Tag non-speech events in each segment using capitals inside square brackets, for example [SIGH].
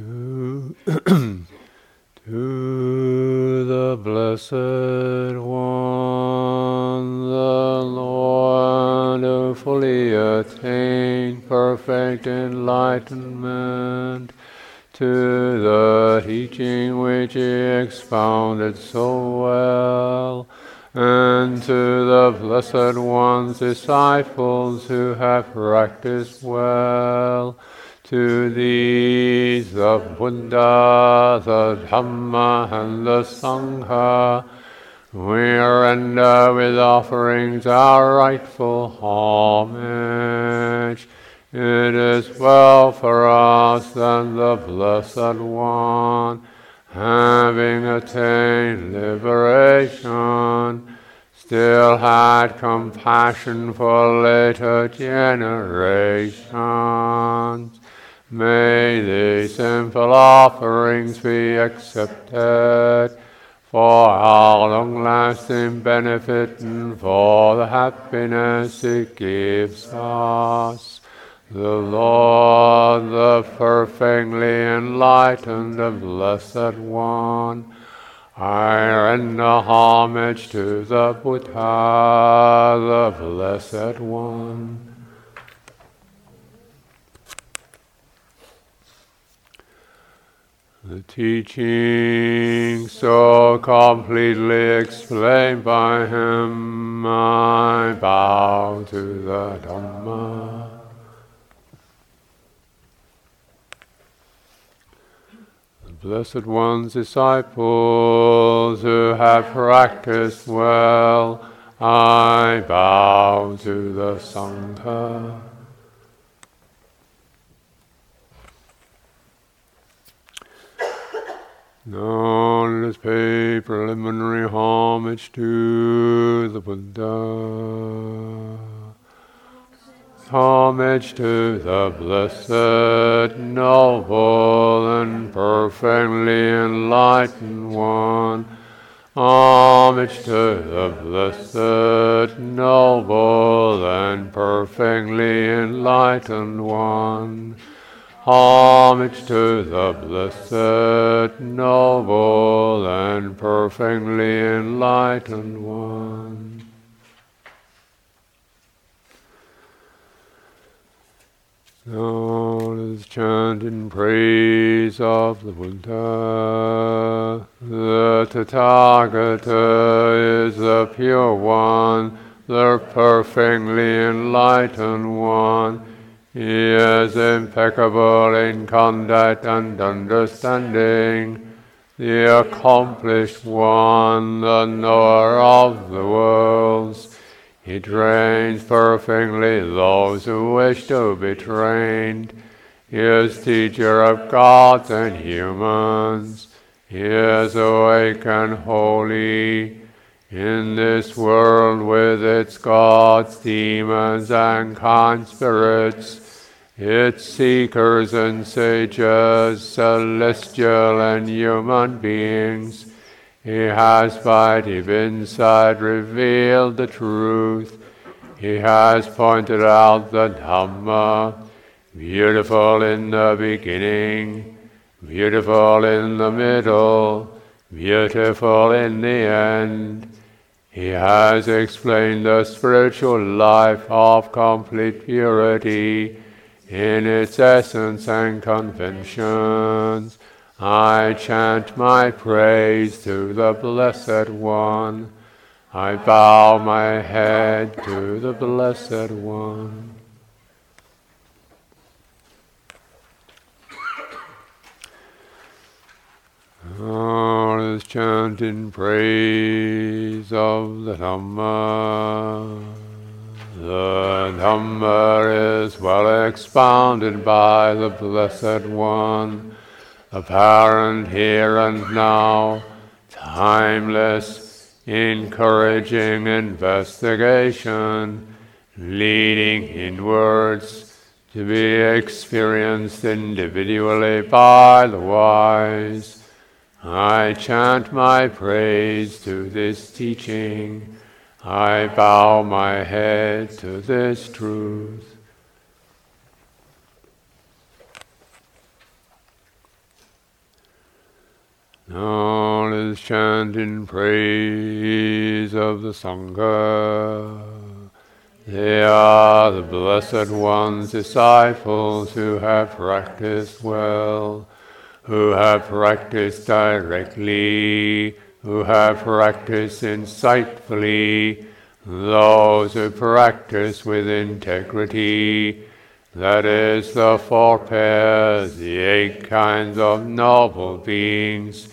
to, to the Blessed One, the Lord who fully attained perfect enlightenment, to the teaching which he expounded so well, and to the Blessed One's disciples who have practiced well, to these the Buddha, the Dhamma, and the Sangha, we render with offerings our rightful homage. It is well for us and the Blessed One, having attained liberation, still had compassion for later generations. May these simple offerings be accepted for our long lasting benefit and for the happiness it gives us. The Lord, the perfectly enlightened and blessed one, I render homage to the Buddha, the blessed one. The teaching so completely explained by him, I bow to the Dhamma. The Blessed One's disciples who have practiced well, I bow to the Sangha. Now let us pay preliminary homage to the Buddha. Homage to the blessed, noble, and perfectly enlightened one. Homage to the blessed, noble, and perfectly enlightened one. Homage to the blessed, noble, and perfectly enlightened one. Now let us chant in praise of the Buddha. The Tathagata is the pure one, the perfectly enlightened one. He is impeccable in conduct and understanding, the accomplished one, the knower of the worlds. He trains perfectly those who wish to be trained. He is teacher of gods and humans. He is awake and holy. In this world with its gods, demons, and kind spirits, its seekers and sages, celestial and human beings, he has by deep insight revealed the truth. He has pointed out the Dhamma, beautiful in the beginning, beautiful in the middle, beautiful in the end. He has explained the spiritual life of complete purity in its essence and conventions. I chant my praise to the Blessed One. I bow my head to the Blessed One. Let us chant in praise of the Dhamma. The Dhamma is well expounded by the Blessed One, apparent here and now, timeless, encouraging investigation, leading inwards to be experienced individually by the wise. I chant my praise to this teaching. I bow my head to this truth. All is chant in praise of the Sangha. They are the Blessed One's disciples who have practiced well, who have practiced directly, who have practiced insightfully, those who practice with integrity. That is the four pairs, the eight kinds of noble beings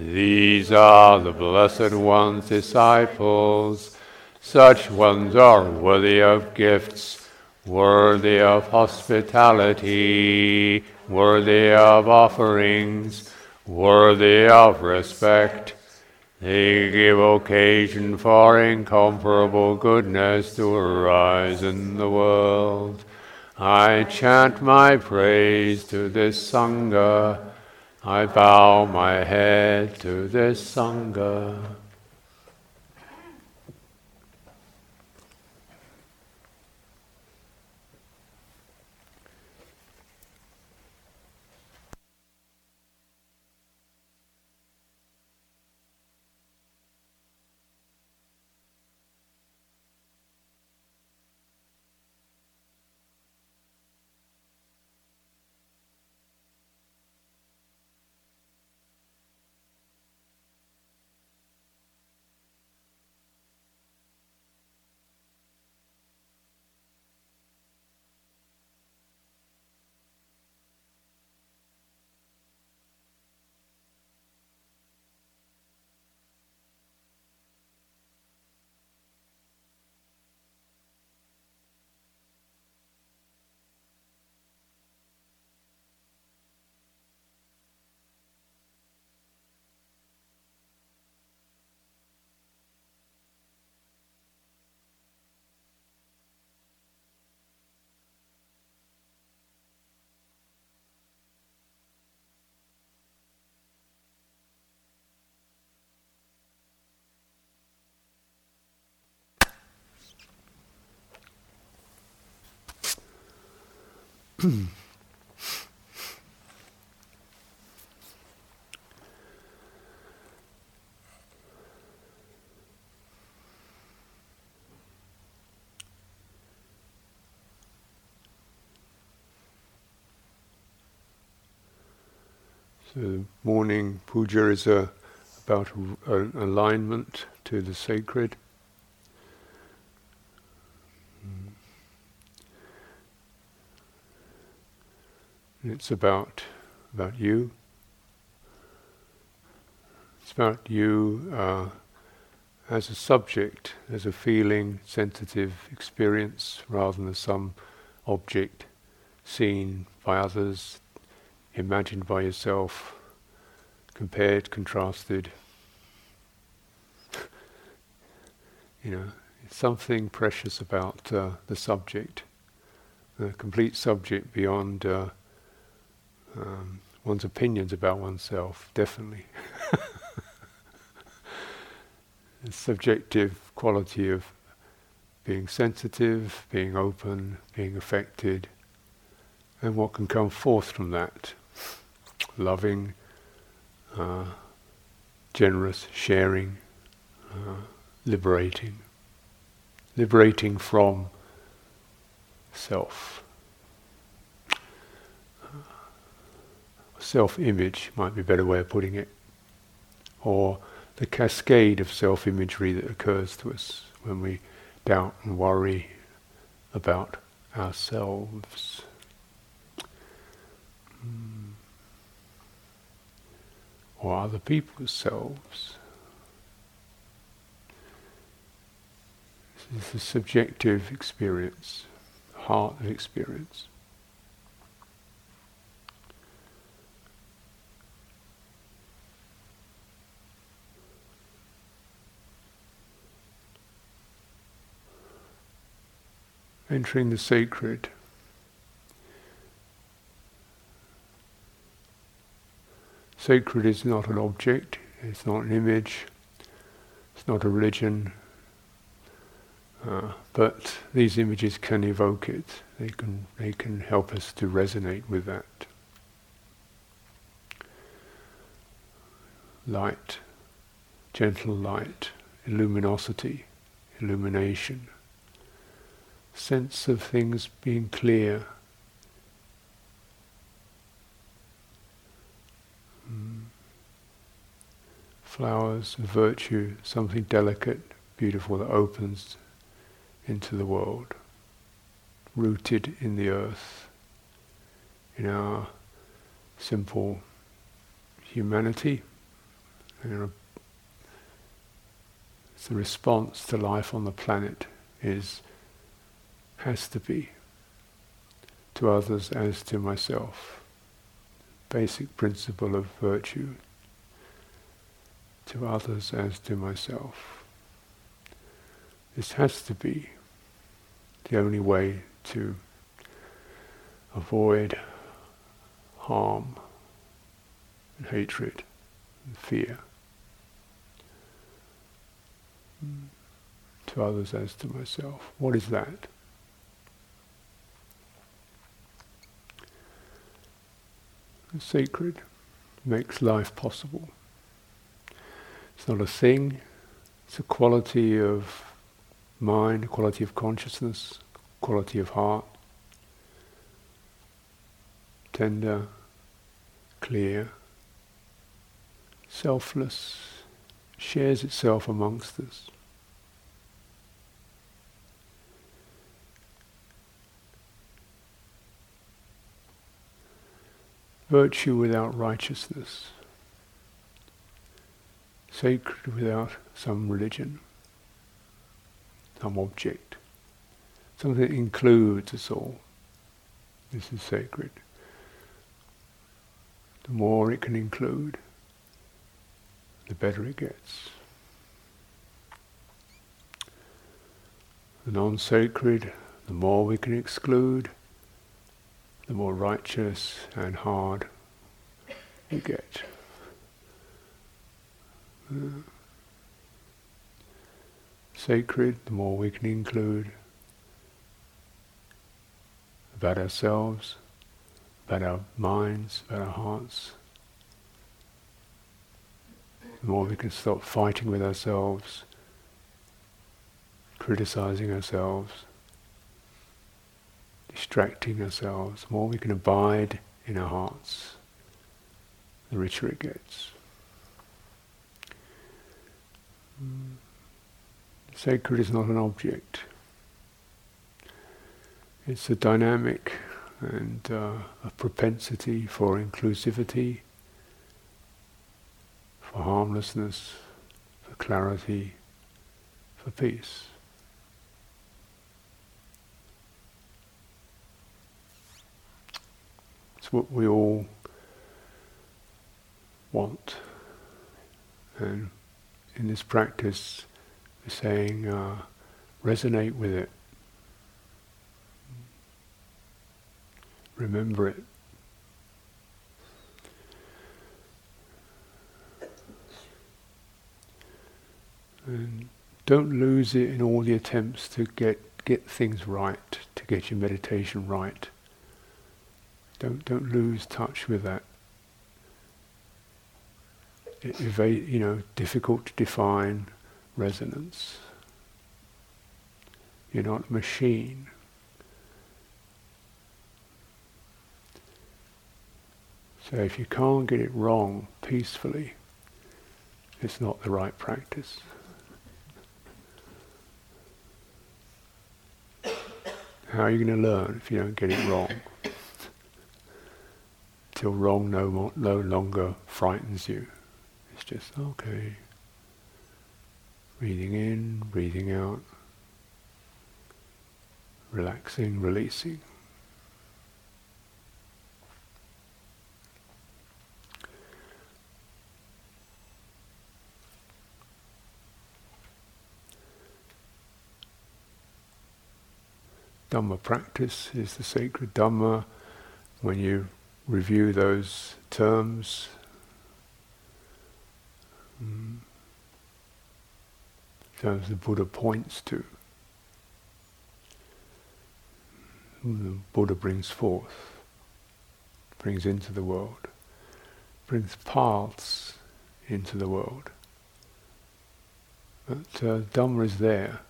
these are the Blessed One's disciples. Such ones are worthy of gifts, worthy of hospitality, worthy of offerings, worthy of respect. They give occasion for incomparable goodness to arise in the world. I chant my praise to this Sangha I bow my head to this Sangha. So morning puja is a, about an alignment to the sacred. It's about about you. It's about you uh, as a subject, as a feeling, sensitive experience, rather than some object seen by others, imagined by yourself, compared, contrasted. [LAUGHS] you know, it's something precious about uh, the subject, the complete subject beyond uh, um, one's opinions about oneself, definitely. [LAUGHS] the subjective quality of being sensitive, being open, being affected, and what can come forth from that loving, uh, generous, sharing, uh, liberating, liberating from self. Self-image might be a better way of putting it, or the cascade of self-imagery that occurs to us when we doubt and worry about ourselves. Mm or other people's selves. This is a subjective experience, heart of experience. Entering the sacred Sacred is not an object, it's not an image, it's not a religion, uh, but these images can evoke it. They can they can help us to resonate with that. light, gentle light, luminosity, illumination, sense of things being clear. Mm. Flowers, virtue, something delicate, beautiful that opens into the world, rooted in the earth, in our simple humanity. Know, the response to life on the planet is has to be to others as to myself. Basic principle of virtue. To others as to myself. This has to be the only way to avoid harm and hatred and fear to others as to myself. What is that? Sacred makes life possible. It's not a thing, it's a quality of mind, quality of consciousness, quality of heart, tender, clear, selfless, shares itself amongst us. Virtue without righteousness, sacred without some religion, some object, something that includes us all. This is sacred. The more it can include, the better it gets. The non-sacred, the more we can exclude, the more righteous and hard we get. Sacred, the more we can include about ourselves, about our minds, about our hearts. The more we can stop fighting with ourselves, criticizing ourselves, distracting ourselves, the more we can abide in our hearts, the richer it gets. Mm. Sacred is not an object. It's a dynamic and uh, a propensity for inclusivity, for harmlessness, for clarity, for peace. What we all want. And in this practice, we're saying, uh, resonate with it. Remember it. And don't lose it in all the attempts to get, get things right, to get your meditation right. Don't don't lose touch with that. It, it, you know, difficult to define resonance. You're not a machine. So if you can't get it wrong peacefully, it's not the right practice. How are you going to learn if you don't get it wrong? Till wrong no, more, no longer frightens you. It's just, okay. Breathing in, breathing out. Relaxing, releasing. Dhamma practice is the sacred Dhamma. When you review those terms, mm, terms the Buddha points to, the Buddha brings forth, brings into the world, brings paths into the world. But uh, Dhamma is there,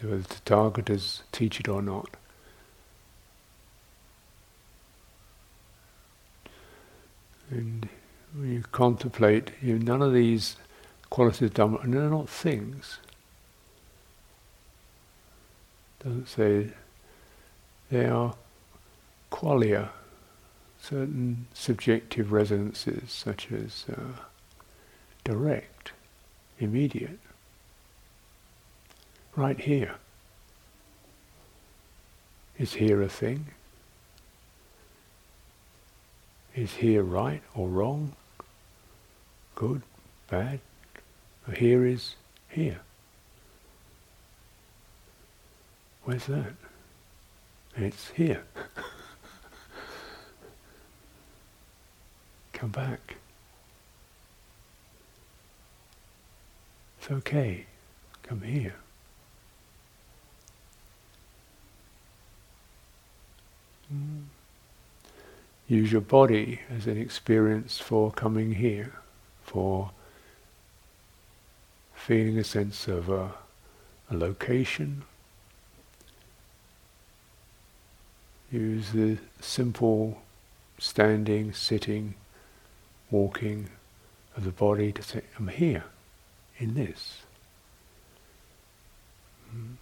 whether the Tathagatas teach it or not. And when you contemplate, you none of these qualities Dhamma, and they're not things. It Doesn't say they are qualia, certain subjective resonances such as uh, direct, immediate, right here. Is here a thing? Is here right or wrong? Good, bad? Here is here. Where's that? It's here. [LAUGHS] Come back. It's okay. Come here. Mm. Use your body as an experience for coming here, for feeling a sense of a, a location. Use the simple standing, sitting, walking of the body to say, I'm here in this. Mm.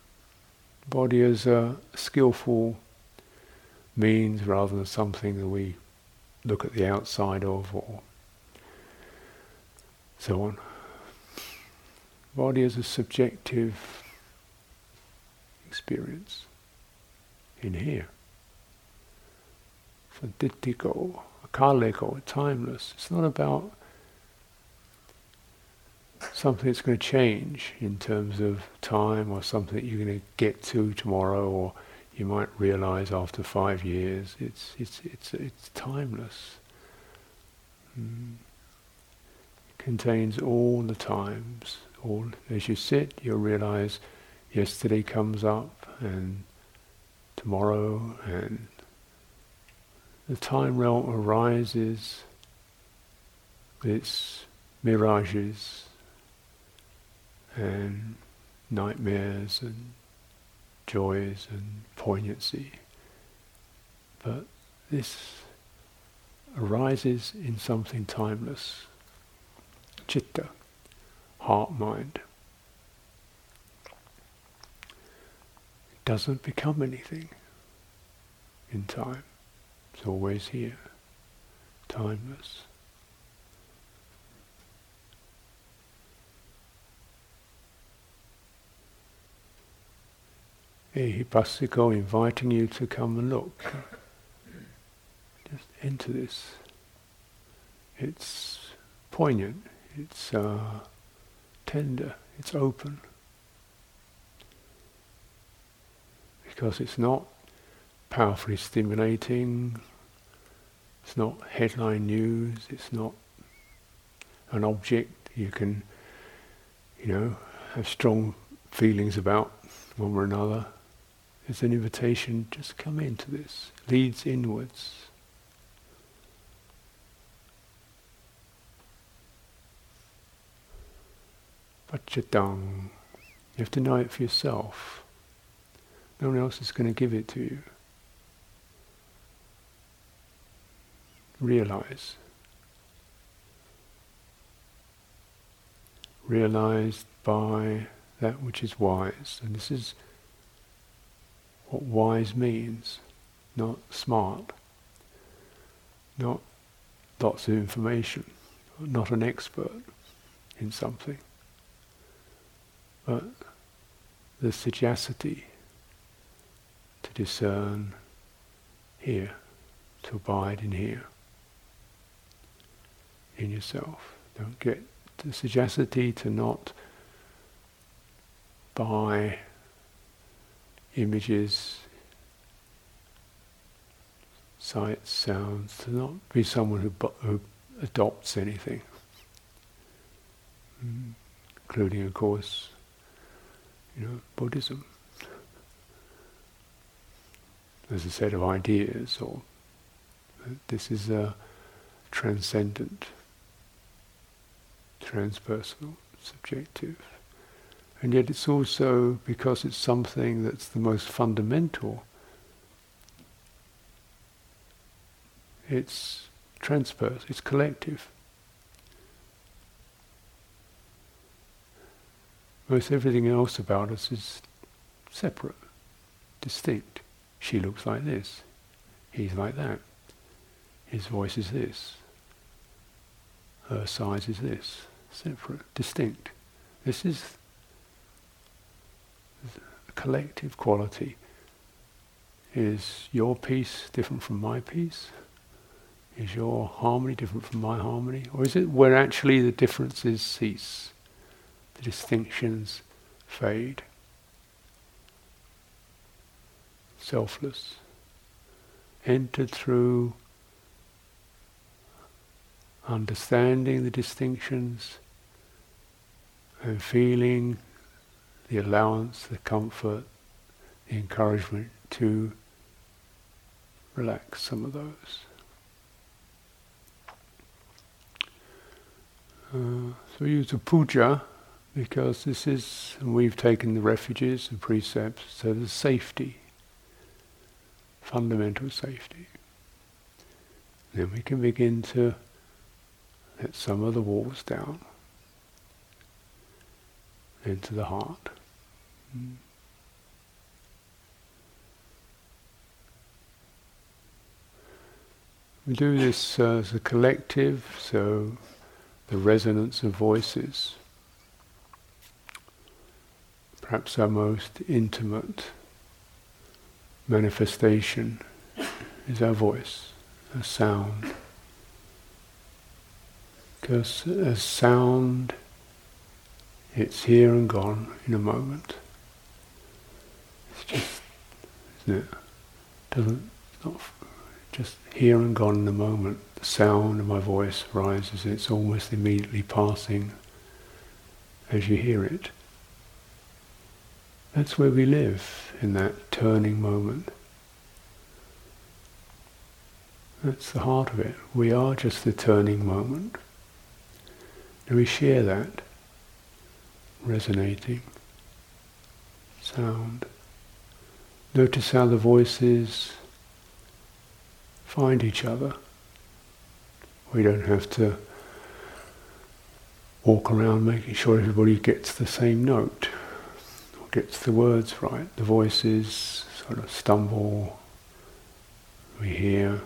Body as a skillful means rather than something that we look at the outside of or so on. Body as a subjective experience in here. For ditthiko, kaleko, timeless. It's not about something that's going to change in terms of time or something that you're going to get to tomorrow or you might realize after five years. It's, it's, it's, it's timeless. Mm. It contains all the times. All As you sit, you'll realize yesterday comes up and tomorrow and the time realm arises its mirages and nightmares and joys and poignancy. But this arises in something timeless, chitta, heart, mind. It doesn't become anything in time. It's always here, timeless. Ehipassiko inviting you to come and look. Just enter this. It's poignant, it's uh, tender, it's open. Because it's not powerfully stimulating, it's not headline news, it's not an object you can, you know, have strong feelings about one or another. It's an invitation, just come into this, leads inwards. Paccattam. You have to know it for yourself. No one else is going to give it to you. Realize. Realized by that which is wise. And this is what wise means, not smart, not lots of information, not an expert in something, but the sagacity to discern here, to abide in here, in yourself. Don't get the sagacity to not by images, sights, sounds, to not be someone who, who adopts anything, mm. including, of course, you know, Buddhism. As a set of ideas, or this is a transcendent transpersonal, subjective. And yet it's also because it's something that's the most fundamental, it's transpersonal, it's collective. Most everything else about us is separate, distinct. She looks like this, he's like that, his voice is this, her size is this, separate, distinct. This is a collective quality. Is your peace different from my peace? Is your harmony different from my harmony? Or is it where actually the differences cease? The distinctions fade? Selfless. Entered through understanding the distinctions and feeling the allowance, the comfort, the encouragement to relax some of those. Uh, so we use a puja because this is, and we've taken the refuges and precepts, so there's safety, fundamental safety. Then we can begin to let some of the walls down into the heart. Mm. We do this uh, as a collective, so the resonance of voices, perhaps our most intimate manifestation is our voice, our sound. Because as sound, it's here and gone in a moment. It? Doesn't not just here and gone in a moment. The sound of my voice rises. It's almost immediately passing as you hear it. That's where we live in that turning moment. That's the heart of it. We are just the turning moment. And we share that resonating sound. Notice how the voices find each other. We don't have to walk around making sure everybody gets the same note or gets the words right. The voices sort of stumble, we hear.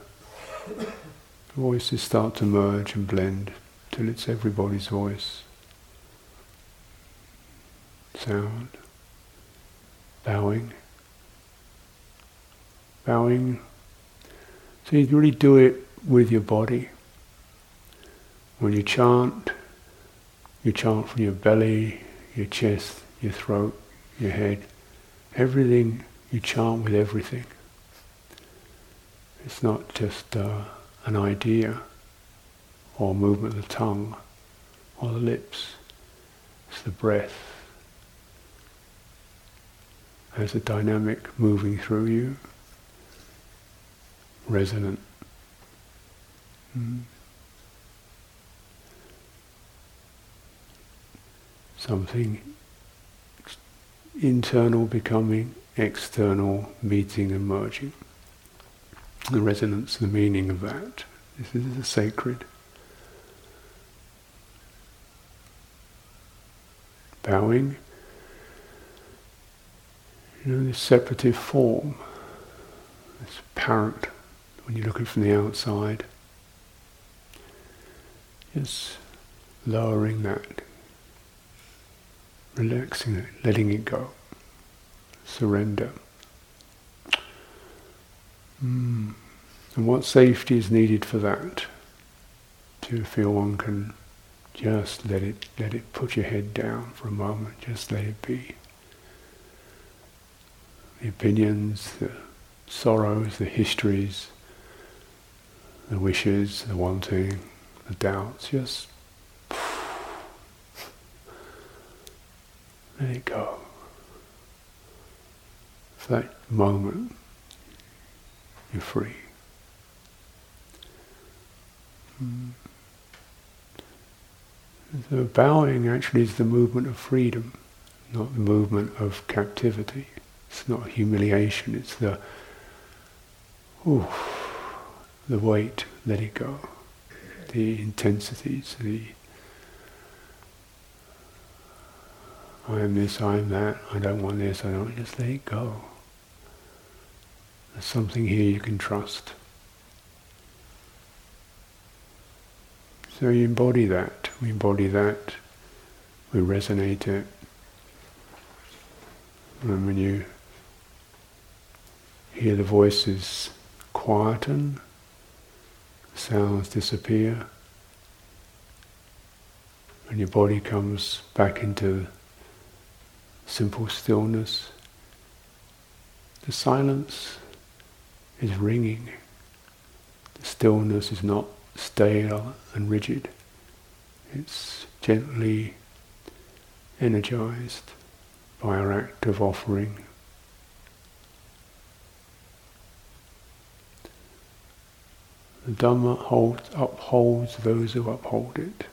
The voices start to merge and blend till it's everybody's voice. Sound. Bowing. Bowing. So you really do it with your body. When you chant, you chant from your belly, your chest, your throat, your head. Everything, you chant with everything. It's not just uh, an idea or movement of the tongue or the lips. It's the breath. There's a dynamic moving through you, resonant. Mm. Something internal becoming external, meeting and merging. The resonance, the meaning of that. This is the sacred. bowing. You know, this separative form, it's apparent when you look at it from the outside. Just lowering that, relaxing it, letting it go, surrender. Mm. And what safety is needed for that? To feel one can just let it let it put your head down for a moment. Just let it be. The opinions, the sorrows, the histories, the wishes, the wanting, the doubts, just [SIGHS] let it go. For that moment, you're free. Mm. So bowing actually is the movement of freedom, not the movement of captivity. It's not humiliation, it's the, ooh, the weight, let it go. The intensities, the I am this, I am that, I don't want this, I don't, just let it go. There's something here you can trust. So you embody that, we embody that, we resonate it. And when you hear the voices quieten, sounds disappear, and your body comes back into simple stillness, the silence is ringing. The stillness is not stale and rigid. It's gently energized by our act of offering. The Dhamma holds, upholds those who uphold it.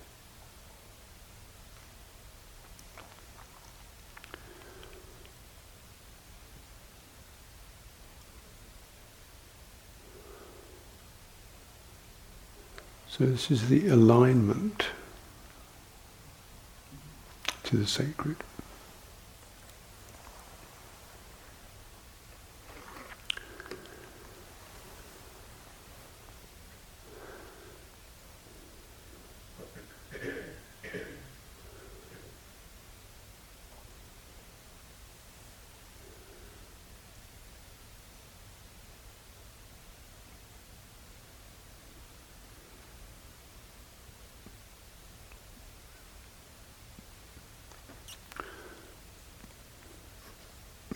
So this is the alignment to the sacred.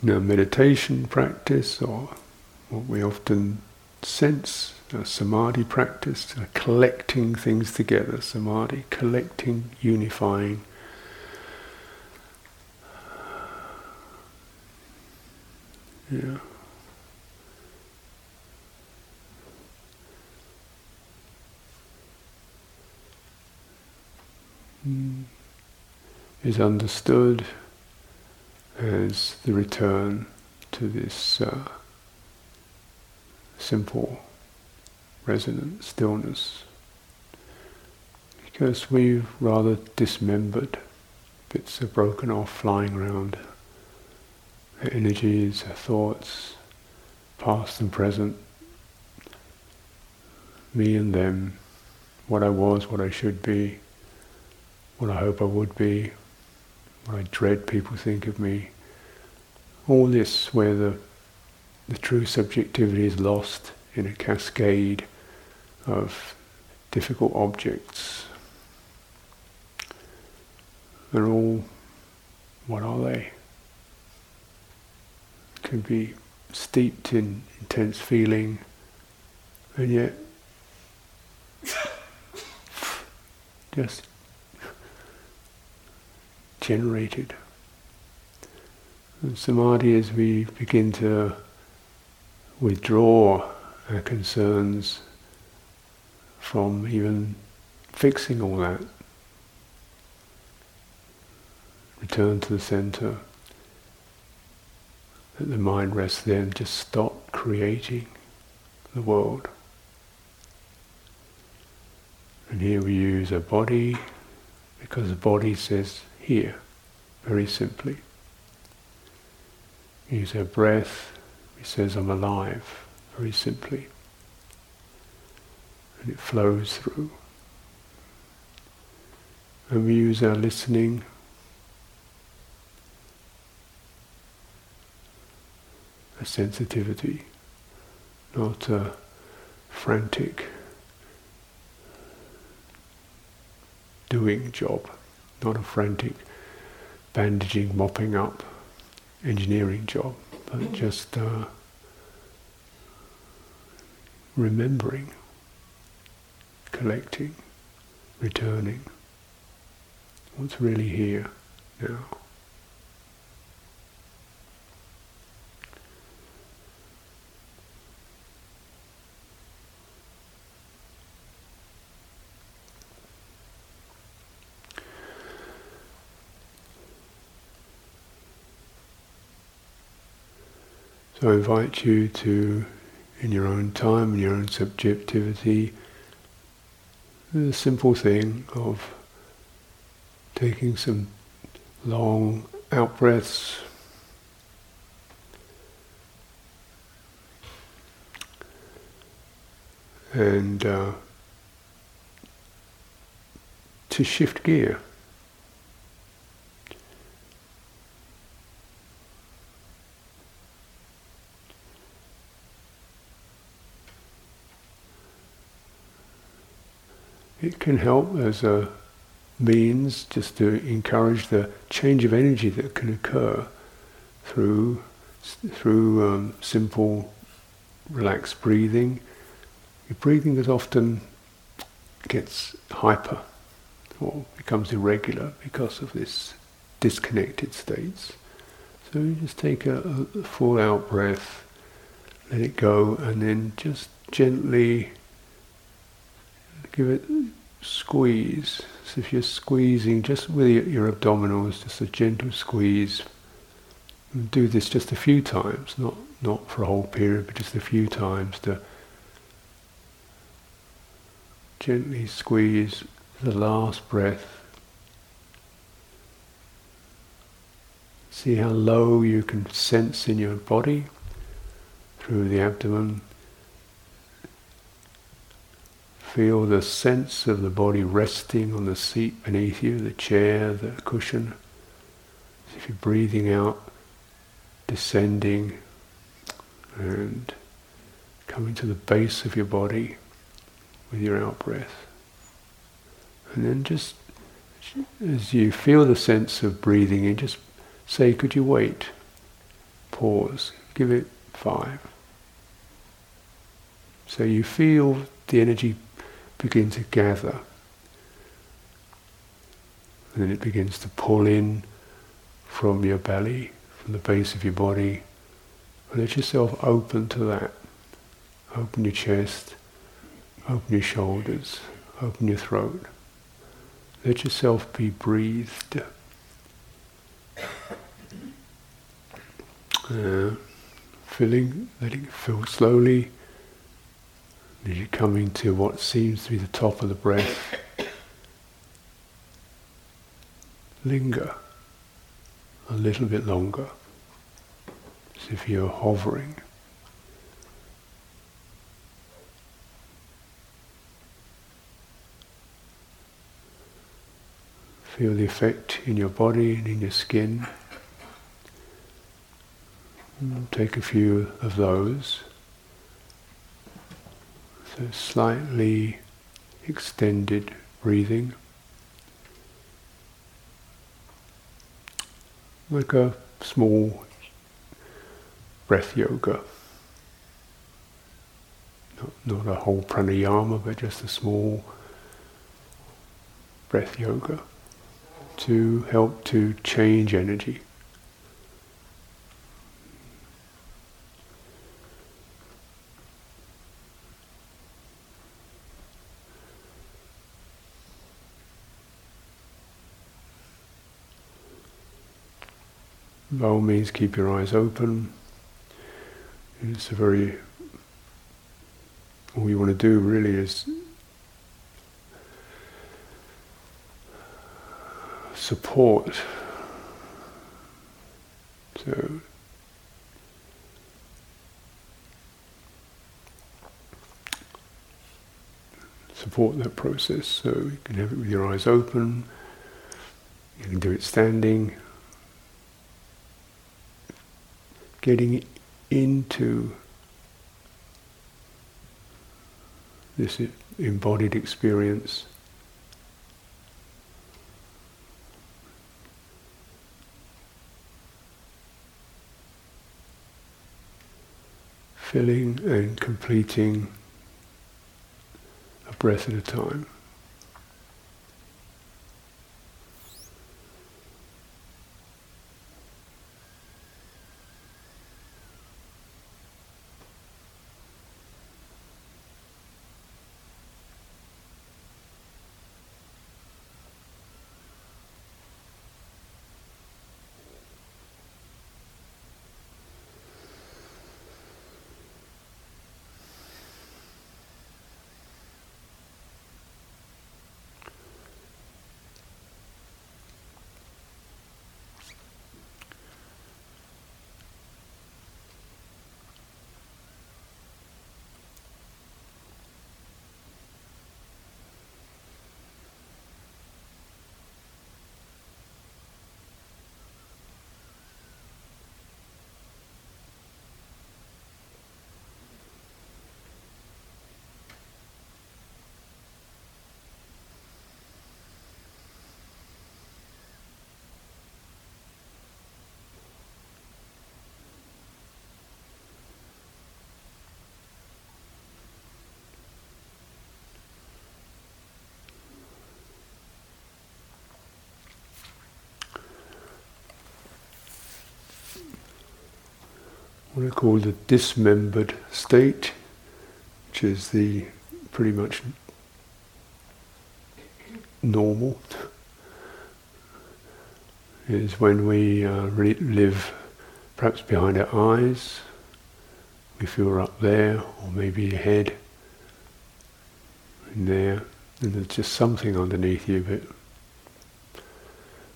You meditation practice or what we often sense, a samadhi practice, collecting things together, samadhi, collecting, unifying. Yeah. Mm. Is understood as the return to this uh, simple, resonant stillness. Because we've rather dismembered, bits are broken off, flying around. Our energies, our thoughts, past and present, me and them, what I was, what I should be, what I hope I would be, I dread people think of me. All this where the, the true subjectivity is lost in a cascade of difficult objects. They're all, what are they? Can be steeped in intense feeling and yet [LAUGHS] just generated. And samadhi, as we begin to withdraw our concerns from even fixing all that, return to the center, let the mind rest there and just stop creating the world. And here we use a body because the body says here, very simply. Use our breath, he says I'm alive, very simply. And it flows through. And we use our listening a sensitivity, not a frantic doing job not a frantic bandaging, mopping up engineering job, but just uh, remembering, collecting, returning what's really here now. So I invite you to, in your own time, in your own subjectivity, the simple thing of taking some long out breaths. And uh, to shift gear. Can help as a means just to encourage the change of energy that can occur through through um, simple relaxed breathing. Your breathing is often gets hyper or becomes irregular because of this disconnected states. So you just take a, a full out breath, let it go, and then just gently give it squeeze. So if you're squeezing just with your, abdominals, just a gentle squeeze. Do this just a few times, not not for a whole period, but just a few times to gently squeeze the last breath. See how low you can sense in your body through the abdomen. Feel the sense of the body resting on the seat beneath you, the chair, the cushion. If you're breathing out, descending and coming to the base of your body with your out breath. And then just as you feel the sense of breathing in, just say, could you wait? Pause. Give it five. So you feel the energy begin to gather. And then it begins to pull in from your belly, from the base of your body. And let yourself open to that. Open your chest, open your shoulders, open your throat. Let yourself be breathed. Uh, filling, letting it fill slowly as you're coming to what seems to be the top of the breath, linger a little bit longer, as if you're hovering. Feel the effect in your body and in your skin. Take a few of those. So slightly extended breathing. Like a small breath yoga. Not, not a whole pranayama, but just a small breath yoga to help to change energy. By all means, keep your eyes open. It's a very, all you want to do really is support. So, support that process. So you can have it with your eyes open. You can do it standing. Getting into this embodied experience. Filling and completing a breath at a time. What I call the dismembered state, which is the pretty much normal, is when we uh, re- live perhaps behind our eyes, we feel we're up there, or maybe head, in there, and there's just something underneath you, but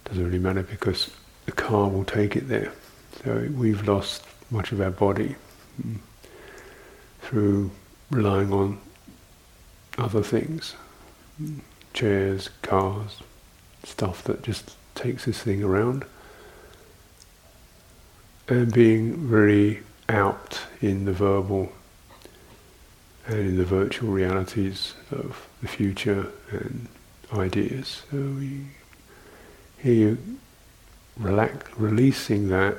doesn't really matter because the car will take it there. So we've lost much of our body mm, through relying on other things, mm, chairs, cars, stuff that just takes this thing around, and being very out in the verbal and in the virtual realities of the future and ideas. So we here you relax, releasing that,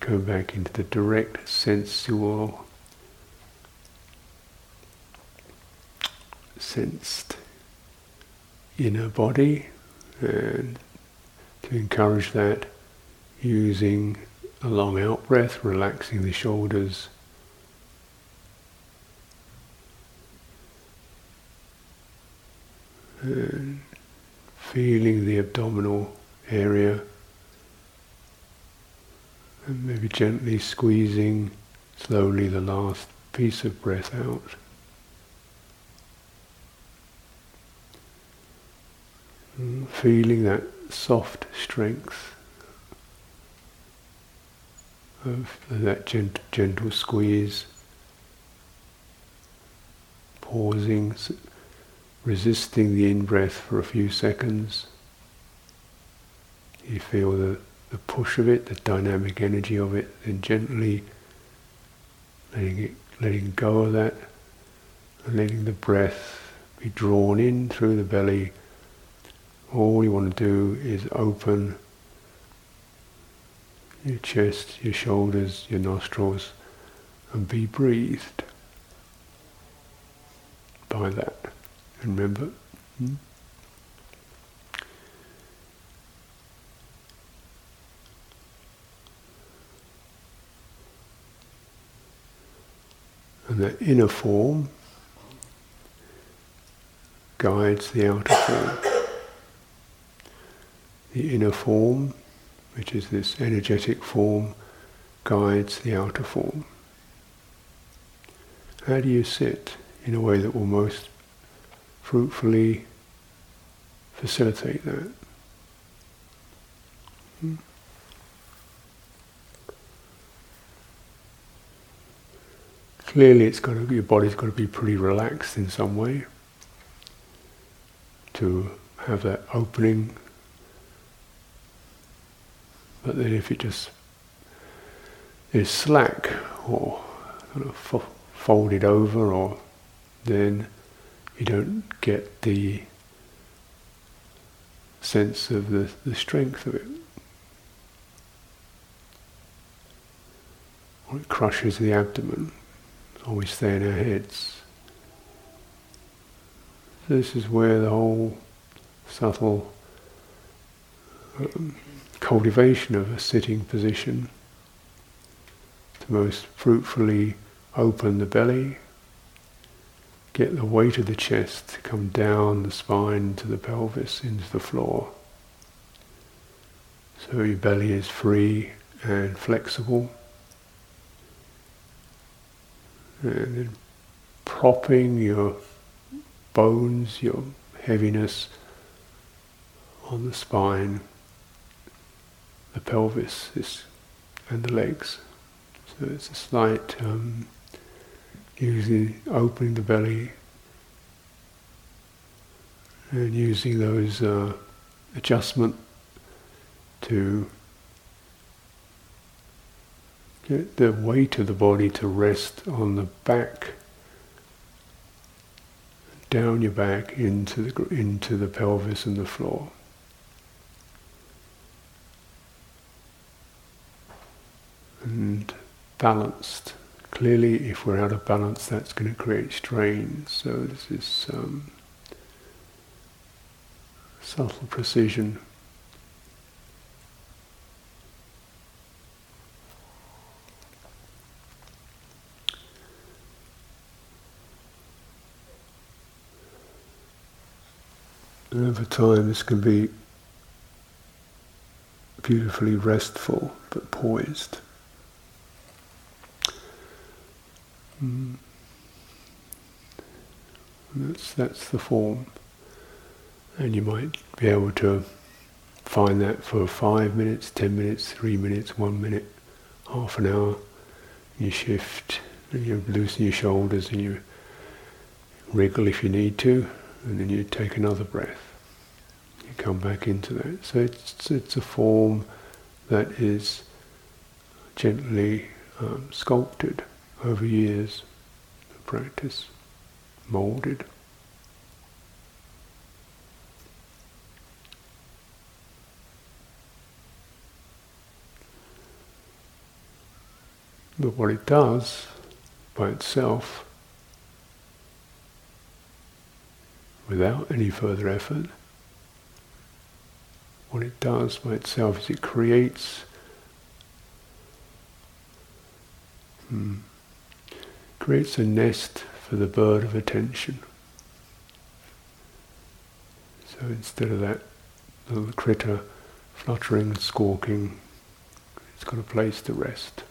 going back into the direct sensual, sensed inner body, and to encourage that using a long out breath, relaxing the shoulders. And feeling the abdominal area and maybe gently squeezing slowly the last piece of breath out. And feeling that soft strength of that gent- gentle squeeze, pausing, resisting the in-breath for a few seconds. You feel the, the push of it, the dynamic energy of it, then gently letting it, letting go of that, and letting the breath be drawn in through the belly. All you want to do is open your chest, your shoulders, your nostrils, and be breathed by that. And remember, hmm? The inner form guides the outer form. The inner form which is this energetic form, guides the outer form. How do you sit in a way that will most fruitfully facilitate that? Hmm? Clearly, it's got to, your body's got to be pretty relaxed in some way to have that opening but then if it just is slack or kind of fo- folded over, or then you don't get the sense of the, the strength of it. Or it crushes the abdomen, always stay in our heads. This is where the whole subtle um, cultivation of a sitting position to most fruitfully open the belly, get the weight of the chest to come down the spine to the pelvis into the floor. So your belly is free and flexible. And then propping your bones, your heaviness on the spine the pelvis is, and the legs. So it's a slight, um, using opening the belly and using those uh, adjustment to get the weight of the body to rest on the back, down your back into the into the pelvis and the floor. and balanced. Clearly, if we're out of balance, that's going to create strain. So this is um, subtle precision. Over time, this can be beautifully restful but poised. Mm. That's, that's the form. And you might be able to find that for five minutes, ten minutes, three minutes, one minute, half an hour. You shift, and you loosen your shoulders and you wriggle if you need to, and then you take another breath. You come back into that. So it's, it's a form that is gently um, sculpted over years of practice, molded. But what it does by itself, without any further effort, what it does by itself is it creates hmm, creates a nest for the bird of attention. So instead of that little critter fluttering and squawking, it's got a place to rest.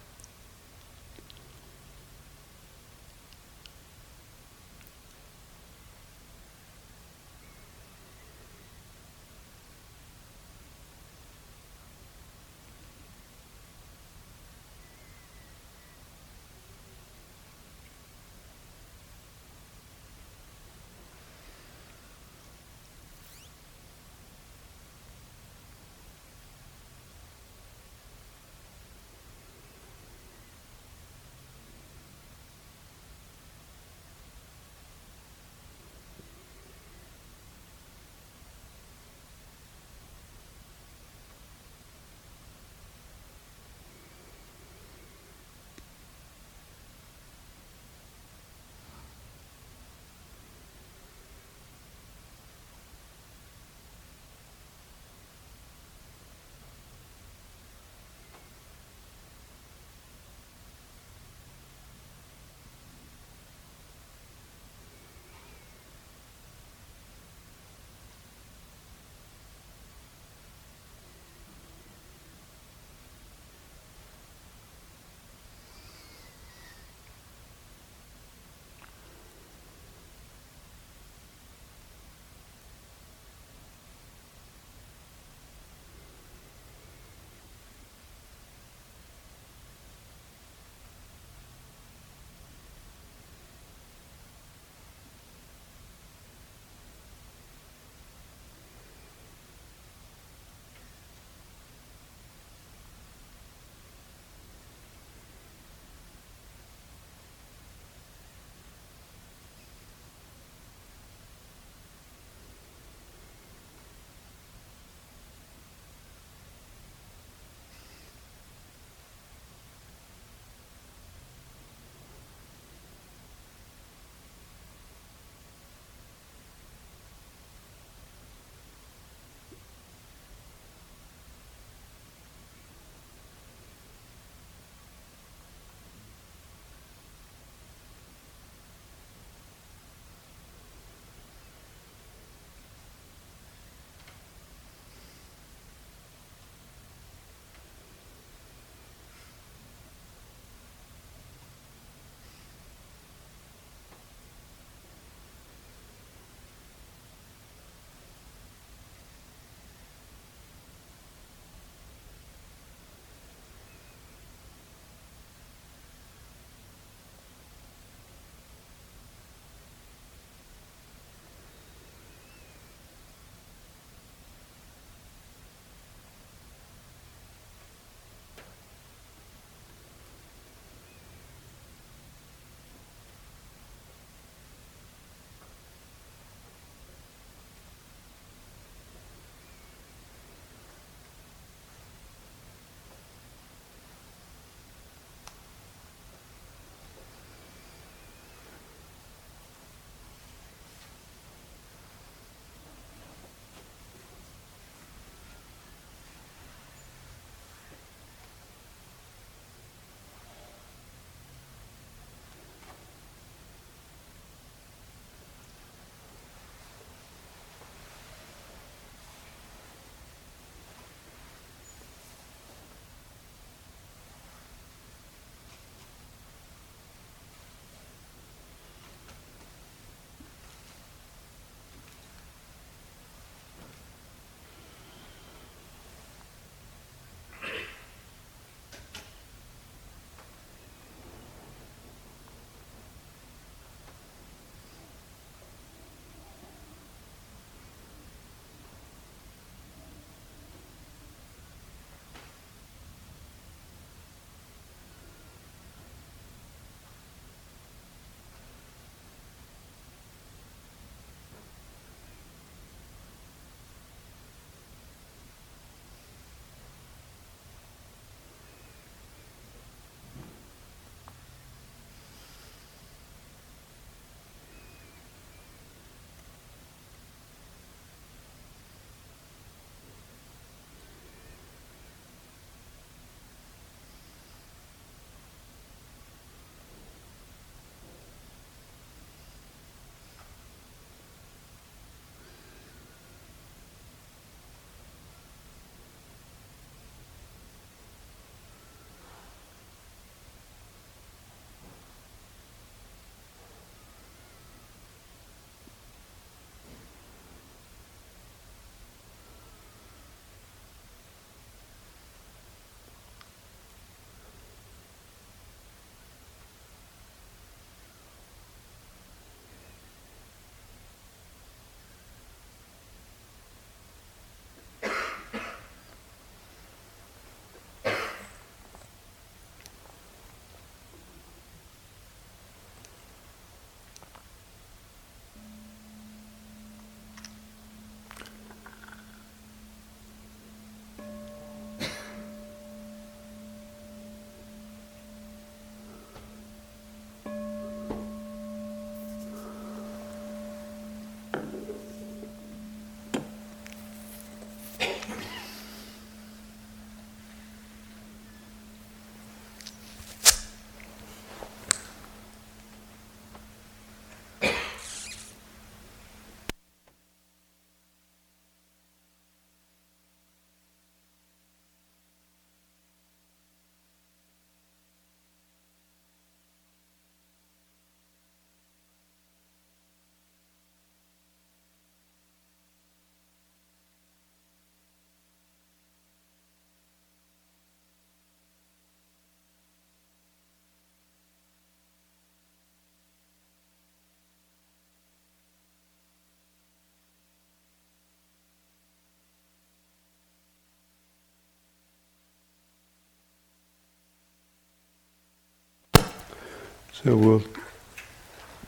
So we'll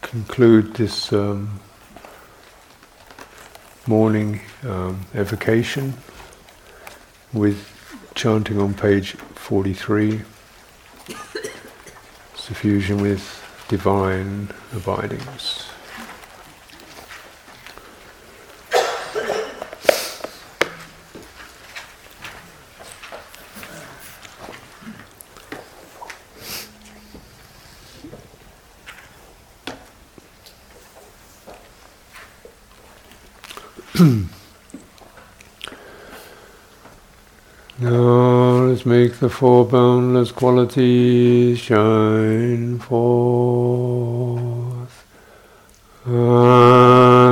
conclude this um, morning um, evocation with chanting on page 43 suffusion with divine abidings. now let's make the four boundless qualities shine forth. I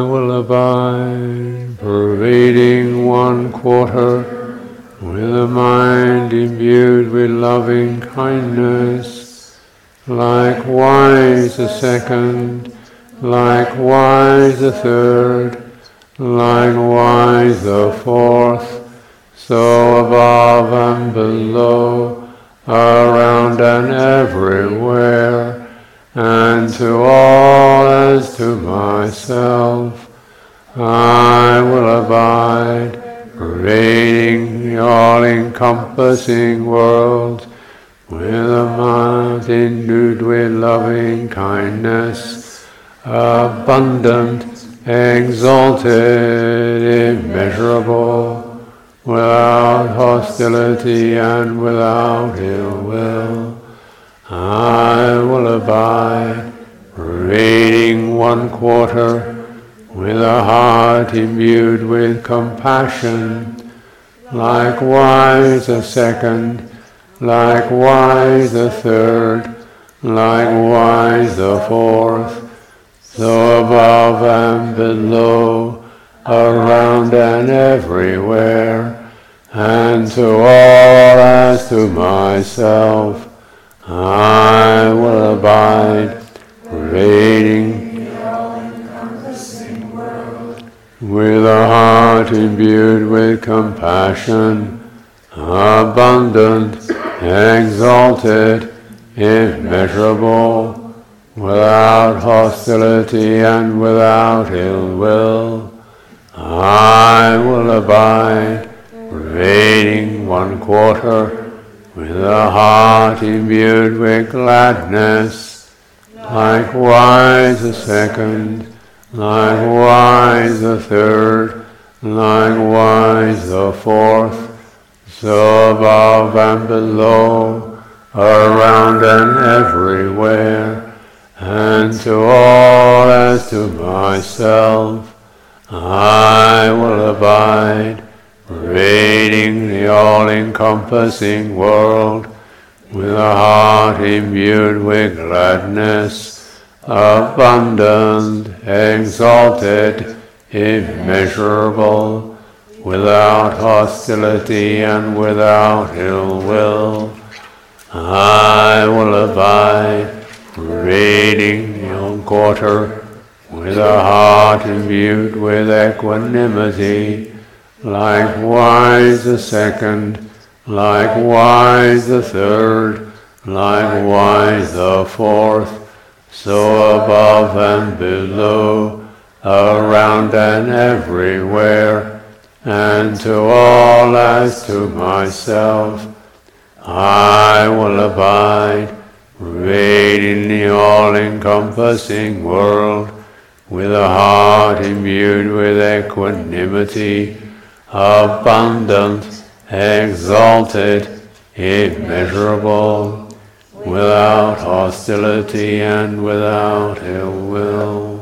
will abide, pervading one quarter with a mind imbued with loving kindness. Likewise the second, likewise the third Likewise the fourth, and everywhere, and to all as to myself, I will abide, pervading the all-encompassing world, with a mind endued with loving kindness, abundant exalted, immeasurable, without hostility and without ill will. I will abide, reading one quarter, with a heart imbued with compassion, likewise a second, likewise a third, likewise the fourth, so above and below, around and everywhere, and to all as to myself, I will abide, radiating with a heart imbued with compassion, abundant, exalted, immeasurable, without hostility and without ill will. I will abide, pervading one quarter, with a heart imbued with gladness, likewise the second, likewise the third, likewise the fourth, so above and below, around and everywhere and to all as to myself, I will abide, pervading the all-encompassing world, with a heart imbued with gladness, abundant, exalted, immeasurable, without hostility and without ill will. I will abide, reading the quarter with a heart imbued with equanimity, likewise the second, likewise the third, likewise the fourth, so above and below, around and everywhere, and to all as to myself, I will abide pervading the all-encompassing world, with a heart imbued with equanimity, abundant, exalted, immeasurable, without hostility and without ill will.